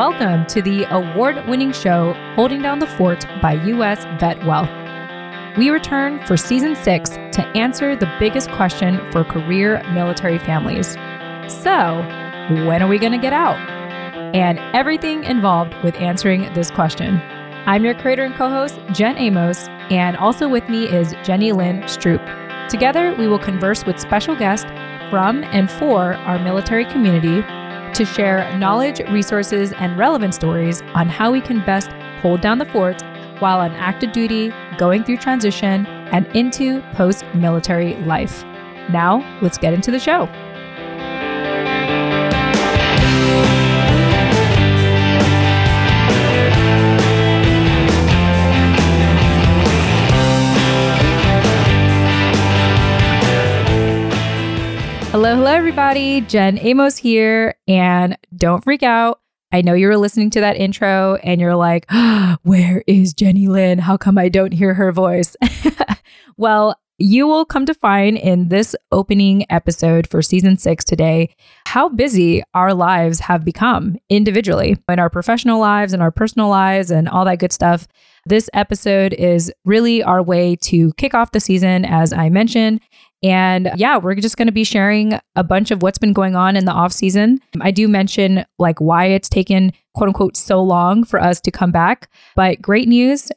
Welcome to the award winning show Holding Down the Fort by U.S. Vet Wealth. We return for season six to answer the biggest question for career military families. So, when are we going to get out? And everything involved with answering this question. I'm your creator and co host, Jen Amos, and also with me is Jenny Lynn Stroop. Together, we will converse with special guests from and for our military community to share knowledge, resources, and relevant stories on how we can best hold down the fort while on active duty, going through transition, and into post military life. Now, let's get into the show. Hello, hello, everybody. Jen Amos here. And don't freak out. I know you were listening to that intro and you're like, oh, where is Jenny Lynn? How come I don't hear her voice? well, you will come to find in this opening episode for season six today how busy our lives have become individually in our professional lives and our personal lives and all that good stuff. This episode is really our way to kick off the season, as I mentioned, and yeah, we're just going to be sharing a bunch of what's been going on in the off season. I do mention like why it's taken quote unquote so long for us to come back, but great news.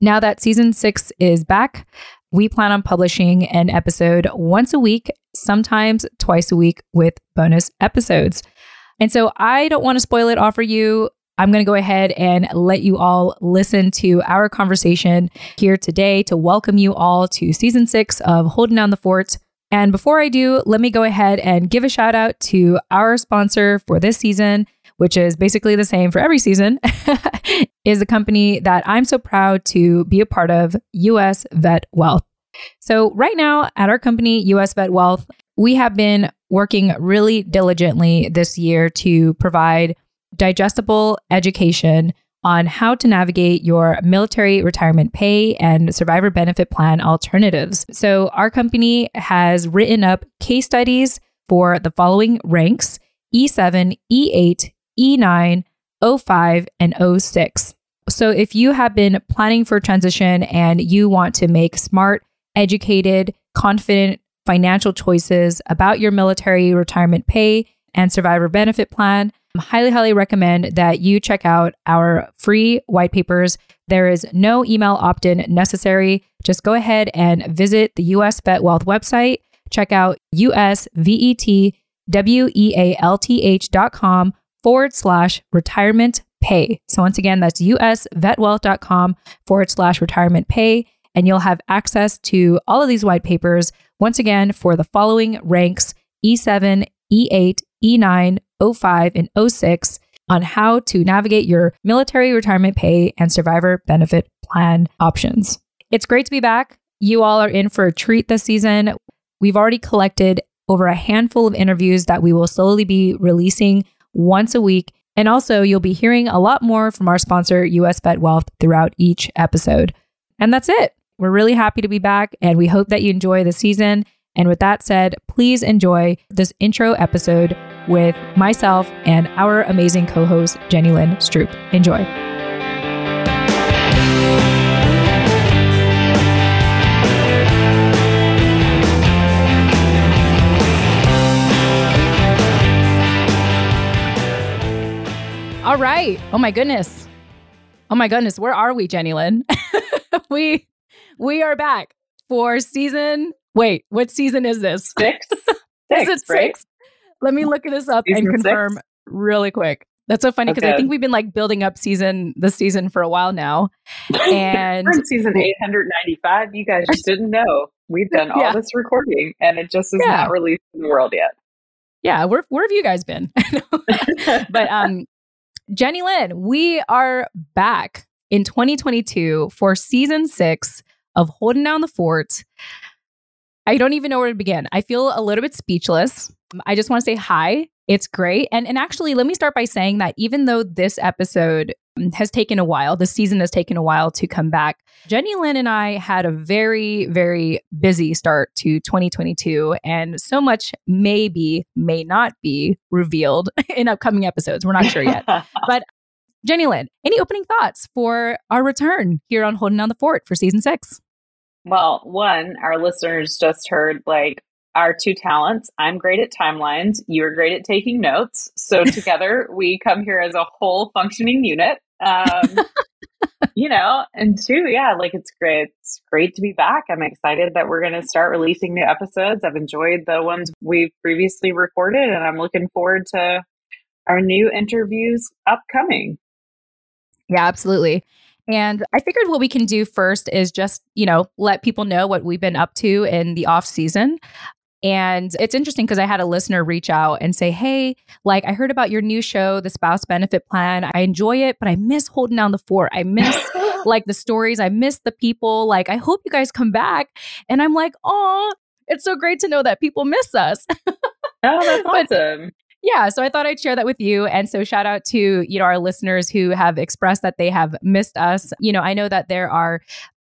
Now that season six is back, we plan on publishing an episode once a week, sometimes twice a week with bonus episodes. And so I don't want to spoil it all for you. I'm going to go ahead and let you all listen to our conversation here today to welcome you all to season six of Holding Down the Fort. And before I do, let me go ahead and give a shout out to our sponsor for this season, which is basically the same for every season, is a company that I'm so proud to be a part of, US Vet Wealth. So, right now at our company, US Vet Wealth, we have been working really diligently this year to provide digestible education on how to navigate your military retirement pay and survivor benefit plan alternatives. So, our company has written up case studies for the following ranks E7, E8, E9, O5, and O6. So, if you have been planning for transition and you want to make smart, educated, confident financial choices about your military retirement pay and survivor benefit plan, highly, highly recommend that you check out our free white papers. There is no email opt in necessary. Just go ahead and visit the US Vet Wealth website. Check out usvetwealth.com forward slash retirement pay. So, once again, that's usvetwealth.com forward slash retirement pay. And you'll have access to all of these white papers, once again, for the following ranks E7, E8, E9, 05 and 06 on how to navigate your military retirement pay and survivor benefit plan options. It's great to be back. You all are in for a treat this season. We've already collected over a handful of interviews that we will slowly be releasing once a week. And also, you'll be hearing a lot more from our sponsor, US Vet Wealth, throughout each episode. And that's it. We're really happy to be back, and we hope that you enjoy the season. And with that said, please enjoy this intro episode with myself and our amazing co host, Jenny Lynn Stroop. Enjoy. All right. Oh my goodness. Oh my goodness. Where are we, Jenny Lynn? we we are back for season. Wait, what season is this? Six. Six is it right? Let me look this up Season and confirm six? really quick. That's so funny because I think we've been like building up season the season for a while now. And We're in season 895. You guys just didn't know. We've done all Yeah. this recording and it just is Yeah. not released in the world yet. yeah, where where have you guys been? but um Jenny Lynn, we are back in 2022 for season six of Holding Down the Fort. I don't even know where to begin. I feel a little bit speechless. I just want to say hi. It's great. And and actually, let me start by saying that even though this episode um, has taken a while, the season has taken a while to come back, Jenny Lynn and I had a very, very busy start to 2022. And so much may be, may not be revealed in upcoming episodes. We're not sure yet. But Jenny Lynn, any opening thoughts for our return here on Holding Down the Fort for season six? Well, one, our listeners just heard like our two talents. I'm great at timelines. You're great at taking notes. So together we come here as a whole functioning unit. Um, you know, and two, yeah, like it's great. It's great to be back. I'm excited that we're going to start releasing new episodes. I've enjoyed the ones we've previously recorded, and I'm looking forward to our new interviews upcoming. Yeah, absolutely. And I figured what we can do first is just, you know, let people know what we've been up to in the off season. And it's interesting because I had a listener reach out and say, Hey, like I heard about your new show, The Spouse Benefit Plan. I enjoy it, but I miss holding down the fort. I miss like the stories. I miss the people. Like, I hope you guys come back. And I'm like, Oh, it's so great to know that people miss us. oh, that's awesome. Yeah, so I thought I'd share that with you. And so shout out to, you know, our listeners who have expressed that they have missed us. You know, I know that there are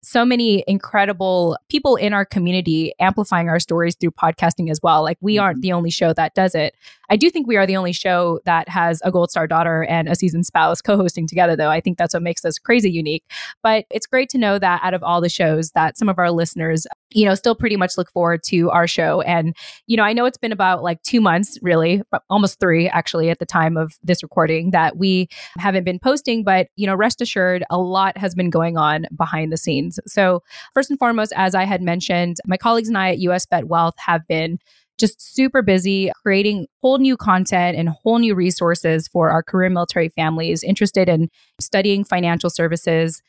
so many incredible people in our community amplifying our stories through podcasting as well. Like we aren't mm-hmm. the only show that does it. I do think we are the only show that has a Gold Star daughter and a seasoned spouse co-hosting together though. I think that's what makes us crazy unique. But it's great to know that out of all the shows that some of our listeners, you know, still pretty much look forward to our show. And, you know, I know it's been about like two months, really, almost three actually at the time of this recording that we haven't been posting, but, you know, rest assured, a lot has been going on behind the scenes. So, first and foremost, as I had mentioned, my colleagues and I at US Vet Wealth have been just super busy creating whole new content and whole new resources for our career military families interested in studying financial services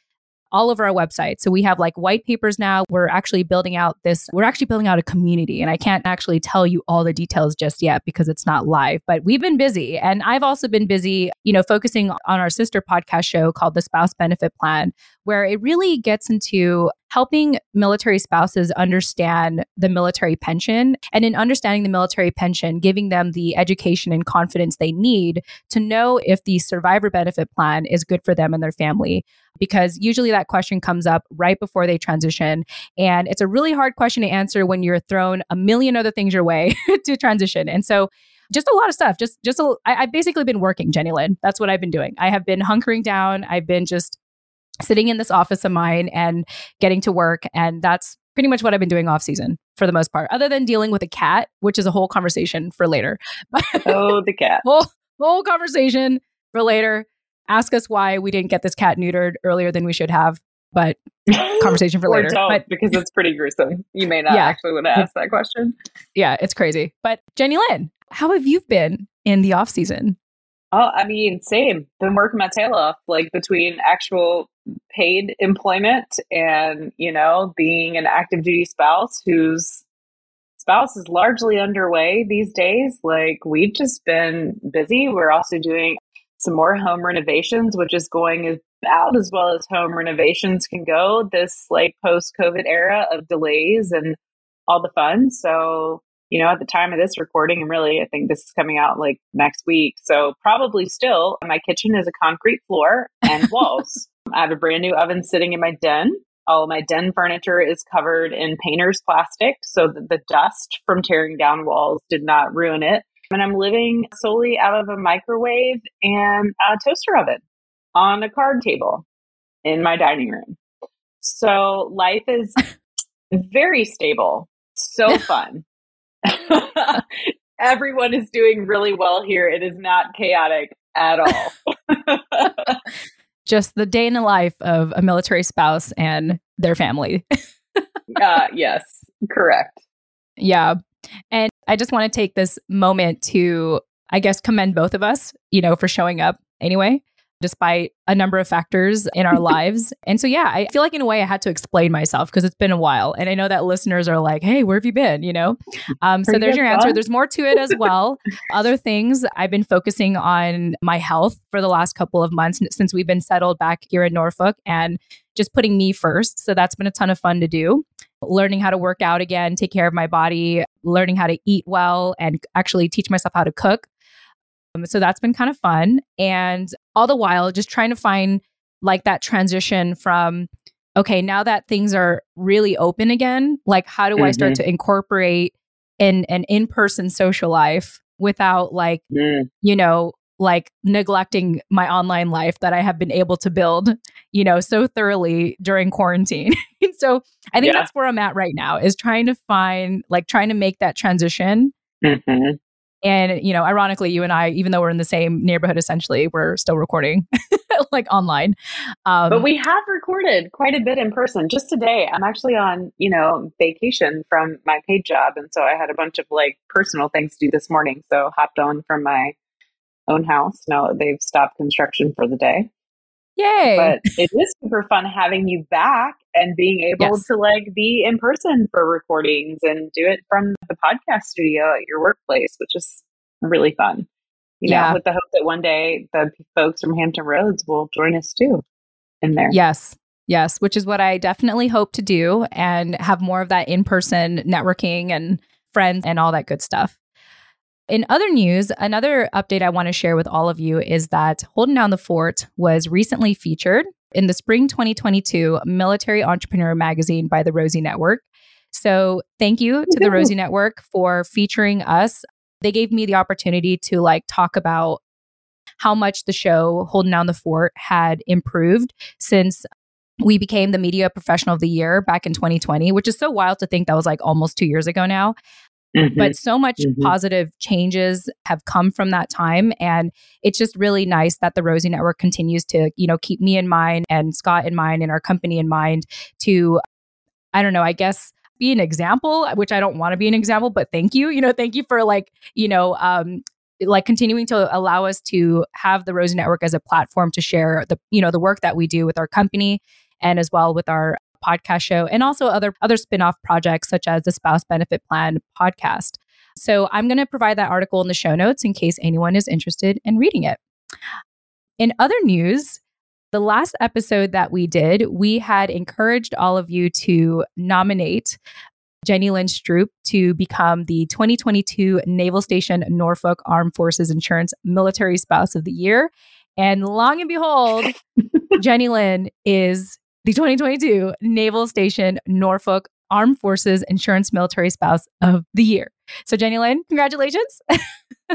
all over our website. So we have like white papers now. We're actually building out this, we're actually building out a community. And I can't actually tell you all the details just yet because it's not live, but we've been busy. And I've also been busy, you know, focusing on our sister podcast show called The Spouse Benefit Plan, where it really gets into helping military spouses understand the military pension and in understanding the military pension giving them the education and confidence they need to know if the survivor benefit plan is good for them and their family because usually that question comes up right before they transition and it's a really hard question to answer when you're thrown a million other things your way to transition and so just a lot of stuff. Just, just, a, I, I've basically been working, Jenny Lynn. That's what I've been doing. I have been hunkering down. I've been just sitting in this office of mine and getting to work. And that's pretty much what I've been doing off season for the most part, other than dealing with a cat, which is a whole conversation for later. oh, the cat. whole, whole conversation for later. Ask us why we didn't get this cat neutered earlier than we should have, but conversation for later. but, because it's pretty gruesome. You may not yeah. actually want to ask that question. Yeah, it's crazy. But Jenny Lynn, how have you been in the off season? Oh, I mean, same. Been working my tail off, like between actual paid employment and, you know, being an active duty spouse whose spouse is largely underway these days. Like, we've just been busy. We're also doing some more home renovations, which is going about as well as home renovations can go this like post COVID era of delays and all the fun. So, you know, at the time of this recording, and really, I think this is coming out like next week. So, probably still, my kitchen is a concrete floor and walls. I have a brand new oven sitting in my den. All my den furniture is covered in painter's plastic so that the dust from tearing down walls did not ruin it. And I'm living solely out of a microwave and a toaster oven on a card table in my dining room. So life is very stable, so fun. Everyone is doing really well here. It is not chaotic at all. Just the day in the life of a military spouse and their family. uh, yes, correct. Yeah. And I just want to take this moment to, I guess, commend both of us, you know, for showing up anyway despite a number of factors in our lives. And so, yeah, I feel like in a way I had to explain myself because it's been a while. And I know that listeners are like, hey, where have you been? You know? Um, so there's your answer. There's more to it as well. Other things, I've been focusing on my health for the last couple of months since we've been settled back here in Norfolk and just putting me first. So that's been a ton of fun to do. Learning how to work out again, take care of my body, learning how to eat well, and actually teach myself how to cook so that's been kind of fun. And all the while, just trying to find like that transition from, okay, now that things are really open again, like how do mm-hmm. I start mm-hmm. to incorporate in an in person social life without like, mm. you know, like neglecting my online life that I have been able to build, you know, so thoroughly during quarantine. so I think yeah. that's where I'm at right now is trying to find like trying to make that transition. Mm-hmm. And, you know, ironically, you and I, even though we're in the same neighborhood, essentially, we're still recording like online. Um, but we have recorded quite a bit in person. Just today, I'm actually on, you know, vacation from my paid job. And so I had a bunch of like personal things to do this morning. So hopped on from my own house. Now they've stopped construction for the day. Yay. But it is super fun having you back and being able yes. to like be in person for recordings and do it from the podcast studio at your workplace, which is really fun. You yeah. know, with the hope that one day the folks from Hampton Roads will join us too in there. Yes. Yes, which is what I definitely hope to do and have more of that in person networking and friends and all that good stuff. In other news, another update I want to share with all of you is that Holding Down the Fort was recently featured in the spring 2022 Military Entrepreneur magazine by the Rosie Network. So, thank you to the Rosie Network for featuring us. They gave me the opportunity to like talk about how much the show Holding Down the Fort had improved since we became the media professional of the year back in 2020, which is so wild to think that was like almost two years ago now. Mm-hmm. But so much mm-hmm. positive changes have come from that time. And it's just really nice that the Rosie Network continues to, you know, keep me in mind and Scott in mind and our company in mind to, I don't know, I guess be an example, which I don't want to be an example, but thank you. You know, thank you for like, you know, um, like continuing to allow us to have the Rosie Network as a platform to share the, you know, the work that we do with our company and as well with our podcast show and also other other spin-off projects such as the spouse benefit plan podcast. So I'm going to provide that article in the show notes in case anyone is interested in reading it. In other news, the last episode that we did, we had encouraged all of you to nominate Jenny Lynn Stroop to become the 2022 Naval Station Norfolk Armed Forces Insurance Military Spouse of the Year. And long and behold, Jenny Lynn is the 2022 Naval Station Norfolk Armed Forces Insurance Military Spouse of the Year. So, Jenny Lynn, congratulations.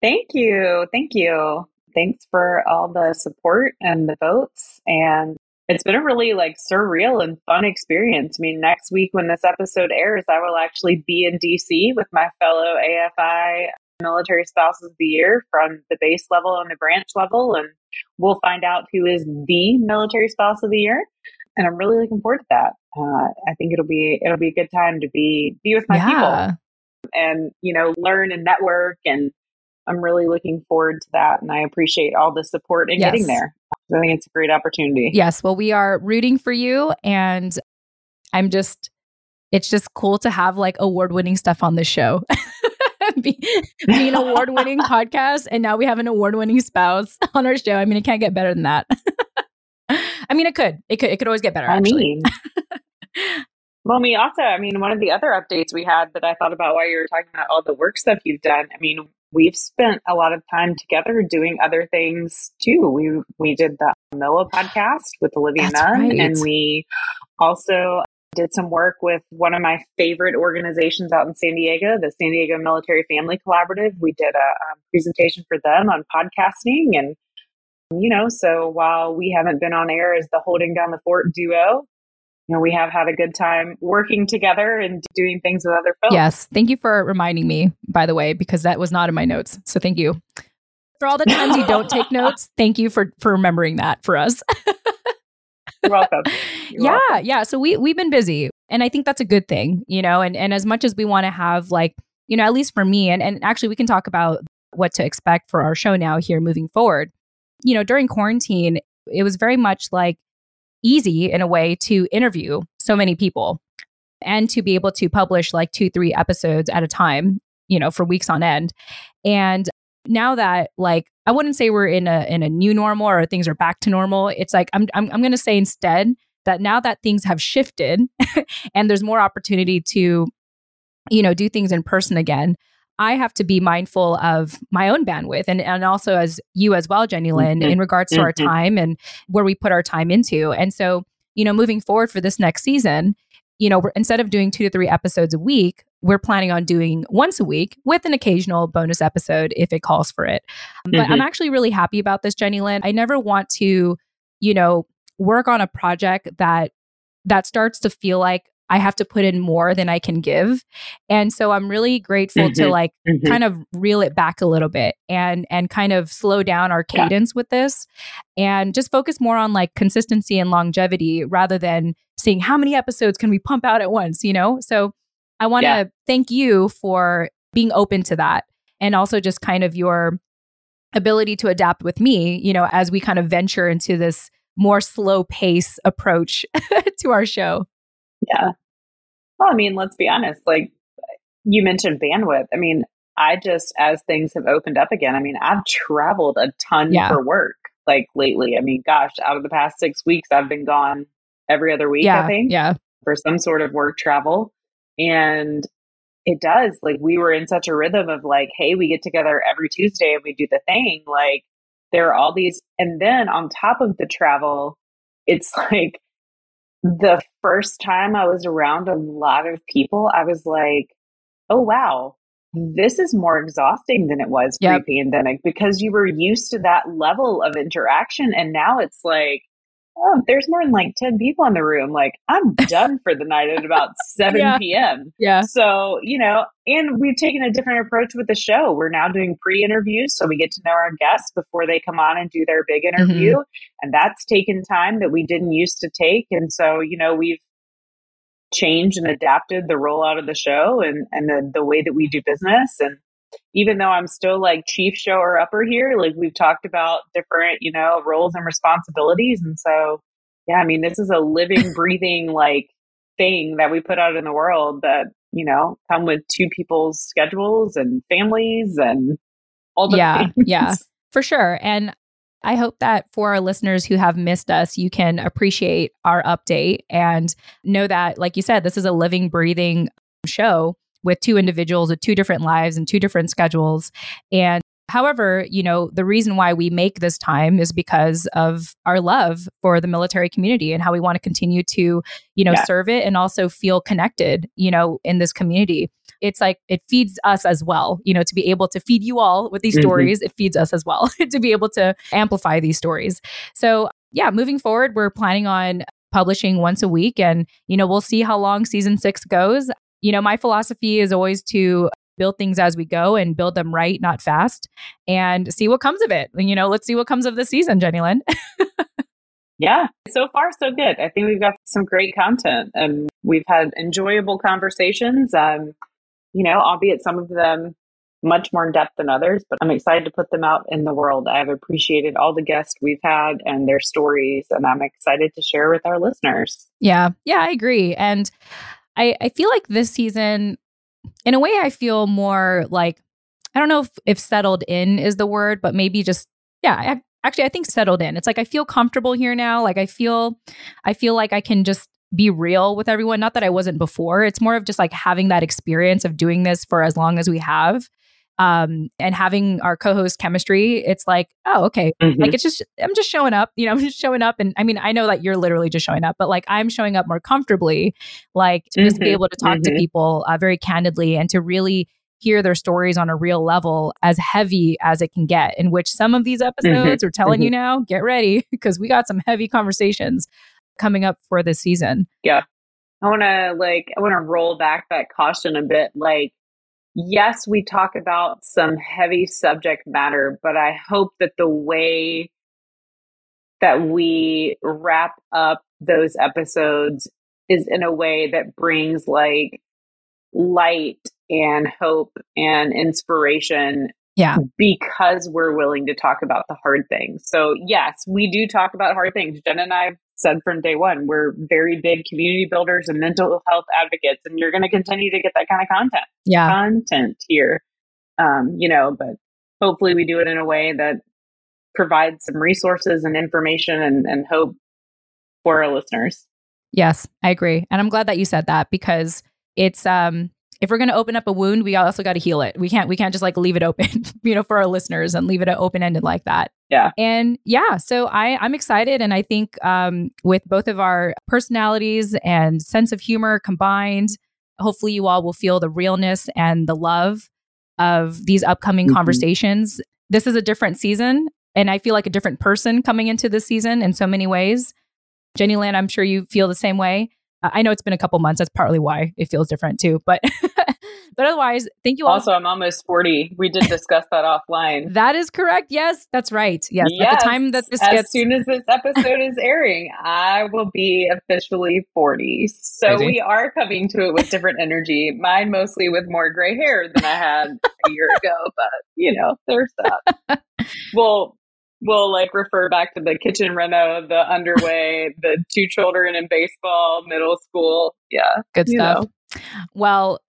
Thank you. Thank you. Thanks for all the support and the votes. And it's been a really like surreal and fun experience. I mean, next week when this episode airs, I will actually be in DC with my fellow AFI military spouses of the year from the base level and the branch level. And we'll find out who is the military spouse of the year. And I'm really looking forward to that. Uh, I think it'll be it'll be a good time to be be with my yeah. people and you know learn and network and I'm really looking forward to that and I appreciate all the support in yes. getting there. I think it's a great opportunity. Yes, well we are rooting for you and I'm just it's just cool to have like award-winning stuff on the show. be, be an award winning podcast. And now we have an award winning spouse on our show. I mean, it can't get better than that. I mean, it could. It could. It could always get better. I actually. mean, well, me also. I mean, one of the other updates we had that I thought about while you were talking about all the work stuff you've done. I mean, we've spent a lot of time together doing other things too. We we did the MILA podcast with Olivia That's Nunn, right. and we also did some work with one of my favorite organizations out in San Diego, the San Diego Military Family Collaborative. We did a, a presentation for them on podcasting. And, you know, so while we haven't been on air as the Holding Down the Fort duo, you know, we have had a good time working together and doing things with other folks. Yes. Thank you for reminding me, by the way, because that was not in my notes. So thank you. For all the times you don't take notes, thank you for for remembering that for us. You're welcome. You're yeah, welcome. yeah. So we we've been busy, and I think that's a good thing, you know. And and as much as we want to have like, you know, at least for me, and and actually we can talk about what to expect for our show now here moving forward. You know, during quarantine, it was very much like easy in a way to interview so many people and to be able to publish like two, three episodes at a time, you know, for weeks on end. And now that like I wouldn't say we're in a in a new normal or things are back to normal. It's like I'm I'm, I'm going to say instead that now that things have shifted and there's more opportunity to you know do things in person again. I have to be mindful of my own bandwidth and, and also as you as well, Jenny Lynn, mm-hmm. in regards to mm-hmm. our time and where we put our time into. And so, you know, moving forward for this next season, you know, instead of doing two to three episodes a week, we're planning on doing once a week with an occasional bonus episode if it calls for it. But mm-hmm. I'm actually really happy about this, Jenny Lynn. I never want to, you know, work on a project that that starts to feel like I have to put in more than I can give. And so I'm really grateful mm-hmm. to like mm-hmm. kind of reel it back a little bit and and kind of slow down our cadence yeah. with this and just focus more on like consistency and longevity rather than seeing how many episodes can we pump out at once, you know? So I want to yeah. thank you for being open to that and also just kind of your ability to adapt with me, you know, as we kind of venture into this more slow pace approach to our show. Yeah. Well, I mean, let's be honest. Like you mentioned bandwidth. I mean, I just, as things have opened up again, I mean, I've traveled a ton yeah. for work like lately. I mean, gosh, out of the past six weeks, I've been gone every other week, yeah, I think. Yeah. For some sort of work travel. And it does. Like, we were in such a rhythm of like, hey, we get together every Tuesday and we do the thing. Like, there are all these. And then on top of the travel, it's like the first time I was around a lot of people, I was like, oh, wow, this is more exhausting than it was yep. pre pandemic because you were used to that level of interaction. And now it's like, oh, there's more than like 10 people in the room. Like, I'm done for the night at about 7 yeah. p.m. Yeah. So, you know, and we've taken a different approach with the show. We're now doing pre interviews. So we get to know our guests before they come on and do their big interview. Mm-hmm. And that's taken time that we didn't used to take. And so, you know, we've, changed and adapted the rollout of the show and, and the, the way that we do business and even though I'm still like chief shower upper here, like we've talked about different, you know, roles and responsibilities. And so, yeah, I mean, this is a living, breathing like thing that we put out in the world that, you know, come with two people's schedules and families and all the Yeah, things. yeah, for sure. And I hope that for our listeners who have missed us, you can appreciate our update and know that, like you said, this is a living, breathing show with two individuals with two different lives and two different schedules. And However, you know, the reason why we make this time is because of our love for the military community and how we want to continue to, you know, yeah. serve it and also feel connected, you know, in this community. It's like it feeds us as well, you know, to be able to feed you all with these mm-hmm. stories, it feeds us as well to be able to amplify these stories. So, yeah, moving forward, we're planning on publishing once a week and, you know, we'll see how long season 6 goes you know, my philosophy is always to build things as we go and build them right, not fast, and see what comes of it. You know, let's see what comes of this season, Jenny Lynn. yeah, so far so good. I think we've got some great content and we've had enjoyable conversations. Um, you know, albeit some of them much more in depth than others, but I'm excited to put them out in the world. I've appreciated all the guests we've had and their stories, and I'm excited to share with our listeners. Yeah, yeah, I agree. And I, I feel like this season, in a way, I feel more like, I don't know if, if settled in is the word, but maybe just, yeah, I, actually, I think settled in. It's like I feel comfortable here now. Like I feel, I feel like I can just be real with everyone. Not that I wasn't before. It's more of just like having that experience of doing this for as long as we have um, and having our co-host chemistry, it's like, oh, okay, mm-hmm. like it's just I'm just showing up, you know, I'm just showing up, and I mean, I know that you're literally just showing up, but like I'm showing up more comfortably, like to mm-hmm. just be mm-hmm. able to talk mm-hmm. to people uh, very candidly and to really hear their stories on a real level, as heavy as it can get. In which some of these mm-hmm. episodes are telling you now, get ready because we got some heavy conversations coming up for this season. Yeah. I want to like I want to roll back that caution a bit like yes, we talk about some heavy subject matter, but I hope that the way that we wrap up those episodes is in a way that brings like light and hope and inspiration yeah. Because we're willing to talk about the hard things. So, yes, we do talk about hard things. Jen and I said from day one, we're very big community builders and mental health advocates, and you're going to continue to get that kind of content. Yeah. Content here. Um, you know, but hopefully we do it in a way that provides some resources and information and, and hope for our listeners. Yes, I agree. And I'm glad that you said that because it's um if we're going to open up a wound, we also got to heal it. We can't we can't just like leave it open, you know, for our listeners and leave it open ended like that. Yeah. And yeah, so I I'm excited and I think um with both of our personalities and sense of humor combined, hopefully you all will feel the realness and the love of these upcoming mm-hmm. conversations. This is a different season, and I feel like a different person coming into this season in so many ways. Jenny Lynn, I'm sure you feel the same way. I know it's been a couple months. That's partly why it feels different too. But but otherwise, thank you all. Also, I'm almost 40. We did discuss that offline. That is correct. Yes, that's right. Yes. yes. At the time that this as gets soon as this episode is airing, I will be officially 40. So Crazy. we are coming to it with different energy. Mine mostly with more gray hair than I had a year ago, but you know, there's that. well, we'll like refer back to the kitchen reno, the underway, the two children in baseball, middle school. Yeah. Good stuff. Know. Well,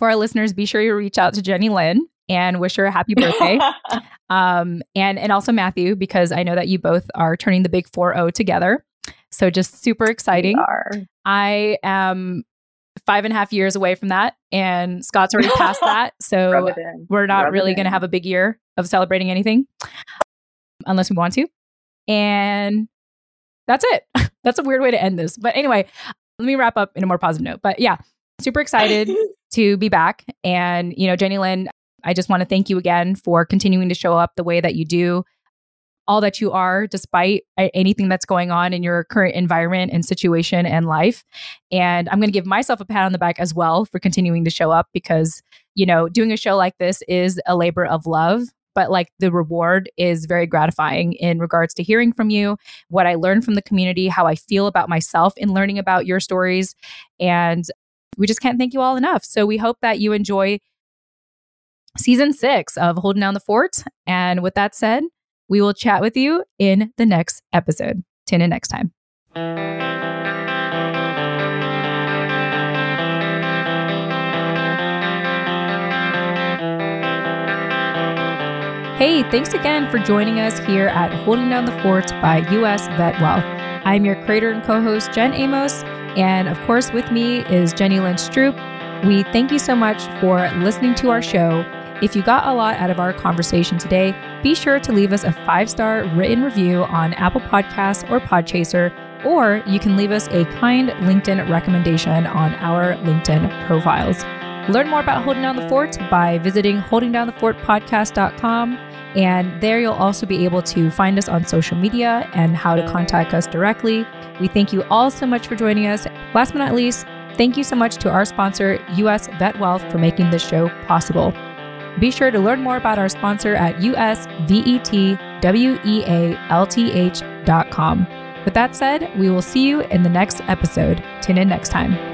for our listeners, be sure you reach out to Jenny Lynn and wish her a happy birthday. um, and and also Matthew, because I know that you both are turning the big 4-0 together. So just super exciting. I am five and a half years away from that, and Scott's already past that. So we're not Rub really going to have a big year of celebrating anything unless we want to. And that's it. that's a weird way to end this. But anyway, let me wrap up in a more positive note. But yeah, super excited to be back. And, you know, Jenny Lynn, I just want to thank you again for continuing to show up the way that you do, all that you are, despite anything that's going on in your current environment and situation and life. And I'm going to give myself a pat on the back as well for continuing to show up because, you know, doing a show like this is a labor of love but like the reward is very gratifying in regards to hearing from you, what I learned from the community, how I feel about myself in learning about your stories. And we just can't thank you all enough. So we hope that you enjoy season six of Holding Down the Fort. And with that said, we will chat with you in the next episode. Tune in next time. Hey, thanks again for joining us here at Holding Down the Fort by US Vet Wealth. I'm your creator and co host, Jen Amos. And of course, with me is Jenny Lynn Stroop. We thank you so much for listening to our show. If you got a lot out of our conversation today, be sure to leave us a five star written review on Apple Podcasts or Podchaser, or you can leave us a kind LinkedIn recommendation on our LinkedIn profiles. Learn more about Holding Down the Fort by visiting holdingdownthefortpodcast.com and there you'll also be able to find us on social media and how to contact us directly. We thank you all so much for joining us. Last but not least, thank you so much to our sponsor, US Vet Wealth, for making this show possible. Be sure to learn more about our sponsor at usvetwealth.com. With that said, we will see you in the next episode. Tune in next time.